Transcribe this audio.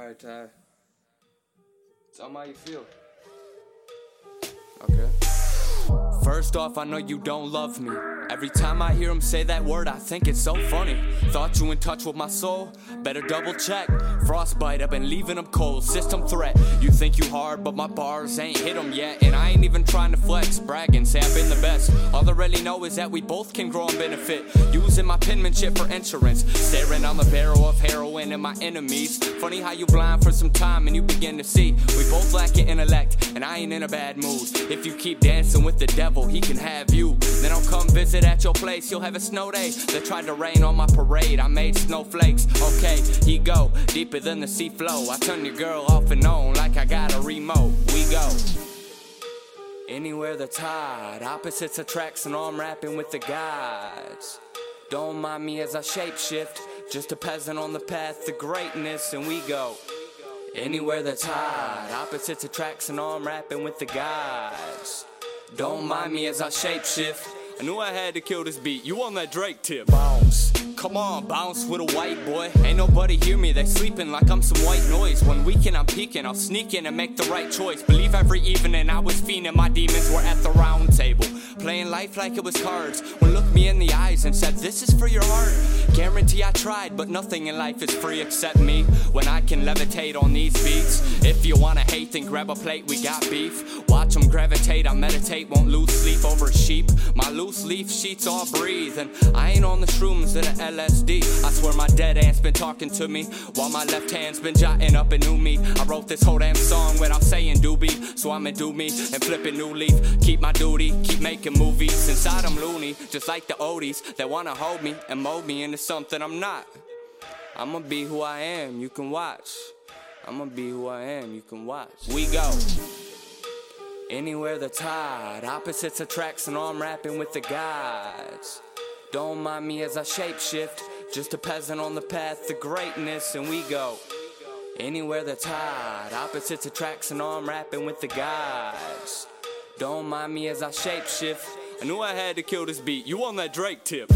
Alright, Ty. Tell me how you feel. Okay. First off, I know you don't love me. Every time I hear him say that word, I think it's so funny. Thought you in touch with my soul? Better double check. Frostbite, I've been leaving them cold. System threat. You think you hard, but my bars ain't hit them yet. And I ain't even trying to flex, bragging, say I've been the best. All I really know is that we both can grow and benefit. Using my penmanship for insurance. Staring on the barrel of heroin and my enemies. Funny how you blind for some time and you begin to see. We both lack your intellect, and I ain't in a bad mood. If you keep dancing with the devil, he can have you. Then I'll come visit at your place. You'll have a snow day. They tried to rain on my parade. I made snowflakes. Okay, he go deeper than the sea flow. I turn your girl off and on like I got a remote. We go. Anywhere the tide, opposites attracts, and I'm rapping with the gods. Don't mind me as I shapeshift, just a peasant on the path to greatness, and we go. Anywhere the tide, opposites attracts, and I'm rapping with the gods. Don't mind me as I shapeshift. I knew I had to kill this beat. You on that Drake tip? Bounce. Come on, bounce with a white boy. Ain't nobody hear me, they sleeping like I'm some white noise. When weekend I'm peeking, I'll sneak in and make the right choice. Believe every evening I was fiending, my demons were at the round table. Playing life like it was cards. When looked me in the eyes and said, This is for your heart. Guarantee I tried, but nothing in life is free except me. When I can levitate on these beats. If you wanna hate, then grab a plate, we got beef. Watch them gravitate, I meditate, won't lose sleep over sheep. My loose leaf sheets all breathe, and I ain't on the shrooms of the LSD. I swear my dead aunt's been talking to me, while my left hand's been jotting up a new me. I wrote this whole damn song when I'm saying doobie, so I'ma do me and flip a new leaf. Keep my duty, keep making movies. Inside I'm loony, just like the oldies that wanna hold me and mold me into something I'm not. I'ma be who I am, you can watch. I'ma be who I am, you can watch. We go. Anywhere the tide, opposites attracts, and I'm rapping with the gods. Don't mind me as I shapeshift, just a peasant on the path to greatness, and we go. Anywhere the tide, opposites attracts, and I'm rapping with the gods. Don't mind me as I shapeshift. I knew I had to kill this beat. You on that Drake tip?